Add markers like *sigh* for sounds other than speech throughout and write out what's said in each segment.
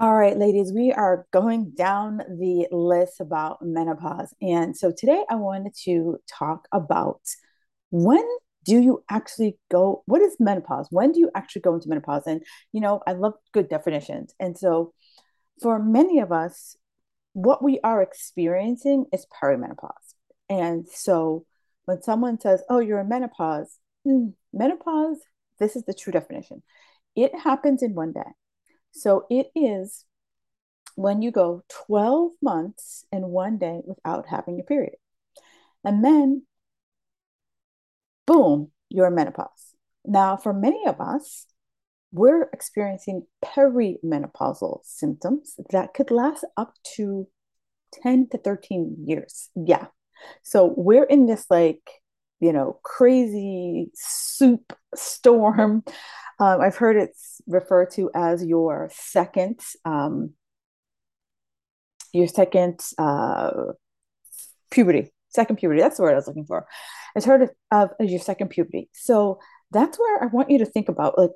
All right, ladies, we are going down the list about menopause. And so today I wanted to talk about when do you actually go, what is menopause? When do you actually go into menopause? And, you know, I love good definitions. And so for many of us, what we are experiencing is perimenopause. And so when someone says, oh, you're in menopause, hmm, menopause, this is the true definition. It happens in one day. So it is when you go 12 months and one day without having your period. And then, boom, you're menopause. Now, for many of us, we're experiencing perimenopausal symptoms that could last up to 10 to 13 years. Yeah. So we're in this like, you know, crazy soup storm um, I've heard it's referred to as your second, um, your second uh, puberty, second puberty. That's the word I was looking for. I've heard of as your second puberty. So that's where I want you to think about like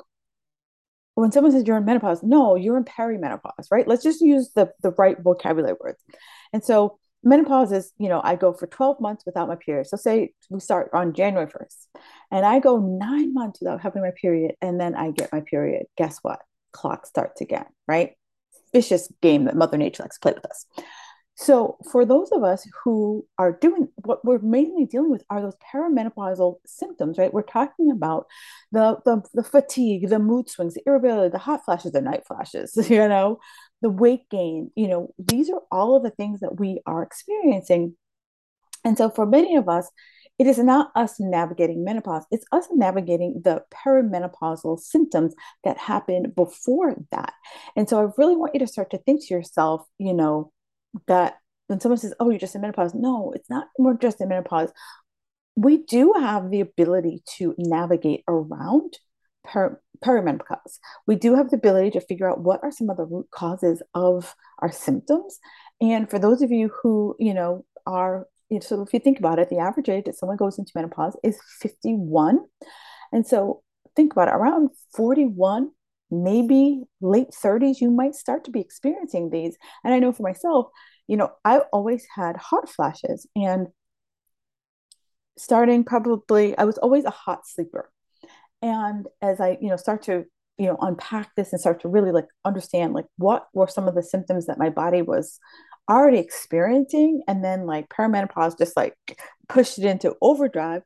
when someone says you're in menopause, no, you're in perimenopause, right? Let's just use the the right vocabulary words. And so menopause is, you know, I go for 12 months without my period. So say we start on January 1st and I go nine months without having my period and then I get my period. Guess what? Clock starts again, right? Vicious game that Mother Nature likes to play with us. So, for those of us who are doing what we're mainly dealing with are those perimenopausal symptoms, right? We're talking about the, the, the fatigue, the mood swings, the irritability, the hot flashes, the night flashes, *laughs* you know, the weight gain. You know, these are all of the things that we are experiencing. And so, for many of us, it is not us navigating menopause, it's us navigating the perimenopausal symptoms that happen before that. And so, I really want you to start to think to yourself, you know, that when someone says, "Oh, you're just in menopause," no, it's not. We're just in menopause. We do have the ability to navigate around per- perimenopause. We do have the ability to figure out what are some of the root causes of our symptoms. And for those of you who, you know, are so if you think about it, the average age that someone goes into menopause is 51. And so think about it, around 41 maybe late 30s, you might start to be experiencing these. And I know for myself, you know, I always had hot flashes and starting probably, I was always a hot sleeper. And as I, you know, start to, you know, unpack this and start to really like understand like what were some of the symptoms that my body was already experiencing and then like perimenopause just like pushed it into overdrive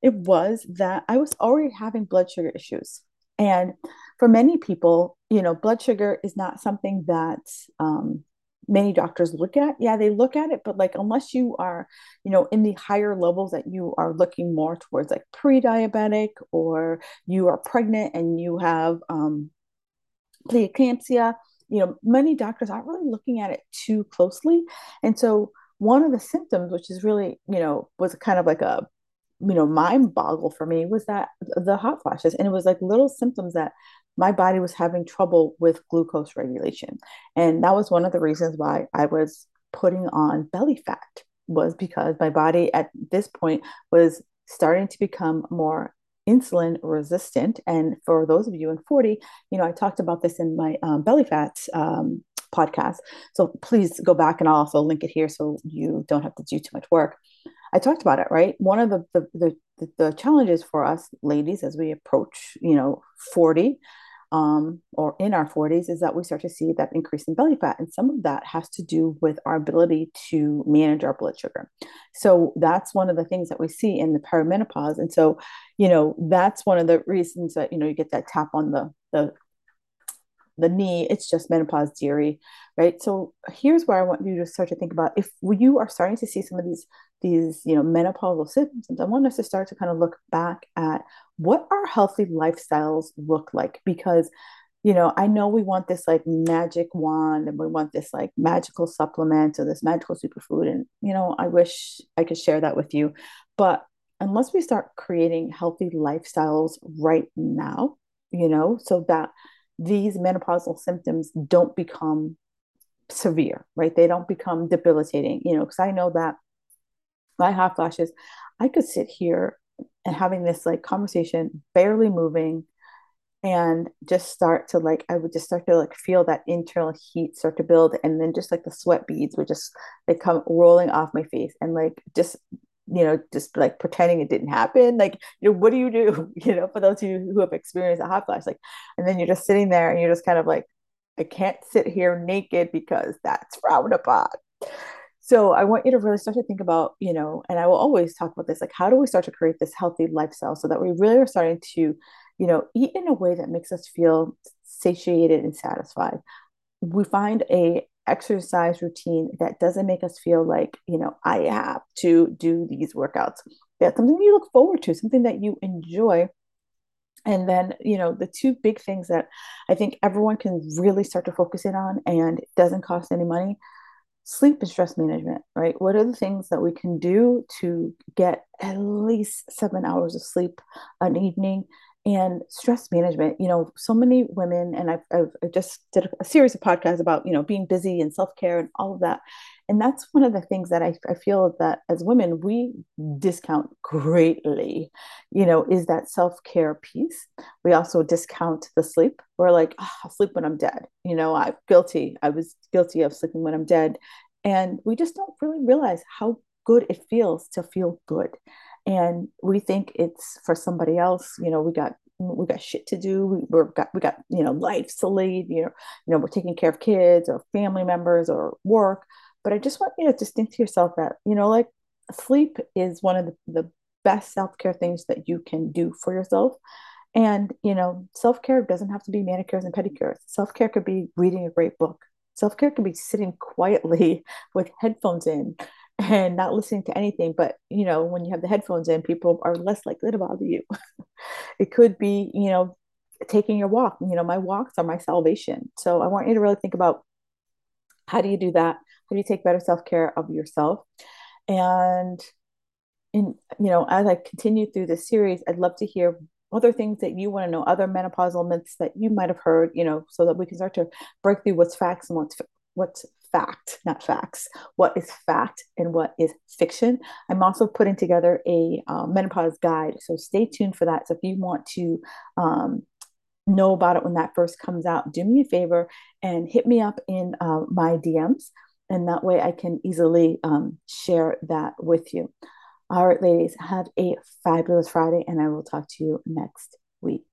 it was that i was already having blood sugar issues and for many people, you know, blood sugar is not something that um, many doctors look at. Yeah, they look at it, but like unless you are, you know, in the higher levels that you are looking more towards like pre-diabetic or you are pregnant and you have um, preeclampsia, you know, many doctors aren't really looking at it too closely. And so one of the symptoms, which is really, you know, was kind of like a you know mind boggle for me was that the hot flashes and it was like little symptoms that my body was having trouble with glucose regulation. And that was one of the reasons why i was putting on belly fat was because my body at this point was starting to become more insulin resistant. And for those of you in 40 you know i talked about this in my um, belly fat um, podcast so please go back and i'll also link it here so you don't have to do too much work I talked about it, right? One of the, the the, the challenges for us ladies as we approach, you know, 40 um, or in our 40s is that we start to see that increase in belly fat. And some of that has to do with our ability to manage our blood sugar. So that's one of the things that we see in the perimenopause. And so, you know, that's one of the reasons that, you know, you get that tap on the, the the knee, it's just menopause theory, right? So here's where I want you to start to think about if you are starting to see some of these these you know menopausal symptoms, I want us to start to kind of look back at what our healthy lifestyles look like because you know i know we want this like magic wand and we want this like magical supplement or this magical superfood and you know i wish i could share that with you but unless we start creating healthy lifestyles right now you know so that these menopausal symptoms don't become severe, right? They don't become debilitating, you know, because I know that my hot flashes, I could sit here and having this like conversation, barely moving, and just start to like I would just start to like feel that internal heat start to build and then just like the sweat beads would just like come rolling off my face and like just you know just like pretending it didn't happen like you know what do you do *laughs* you know for those of you who have experienced a hot flash like and then you're just sitting there and you're just kind of like I can't sit here naked because that's frowned upon so I want you to really start to think about, you know, and I will always talk about this, like how do we start to create this healthy lifestyle so that we really are starting to, you know, eat in a way that makes us feel satiated and satisfied. We find a exercise routine that doesn't make us feel like, you know, I have to do these workouts. That's something you look forward to, something that you enjoy. And then, you know, the two big things that I think everyone can really start to focus in on and doesn't cost any money sleep and stress management, right? What are the things that we can do to get at least seven hours of sleep an evening? And stress management, you know, so many women, and I've, I've just did a series of podcasts about, you know, being busy and self care and all of that. And that's one of the things that I, I feel that as women, we discount greatly, you know, is that self care piece. We also discount the sleep. We're like, ah, oh, I'll sleep when I'm dead. You know, I'm guilty. I was guilty of sleeping when I'm dead. And we just don't really realize how good it feels to feel good. And we think it's for somebody else. You know, we got we got shit to do. We, we're got we got you know lives to lead. You know, you know we're taking care of kids or family members or work but I just want you to just think to yourself that, you know, like sleep is one of the, the best self care things that you can do for yourself. And, you know, self care doesn't have to be manicures and pedicures. Self care could be reading a great book. Self care could be sitting quietly *laughs* with headphones in and not listening to anything. But, you know, when you have the headphones in, people are less likely to bother you. *laughs* it could be, you know, taking your walk. You know, my walks are my salvation. So I want you to really think about how do you do that? How do you take better self care of yourself? And in you know, as I continue through this series, I'd love to hear other things that you want to know, other menopausal myths that you might have heard, you know, so that we can start to break through what's facts and what's what's fact, not facts. What is fact and what is fiction? I'm also putting together a um, menopause guide, so stay tuned for that. So if you want to um, know about it when that first comes out, do me a favor and hit me up in uh, my DMs and that way I can easily um, share that with you. All right, ladies, have a fabulous Friday, and I will talk to you next week.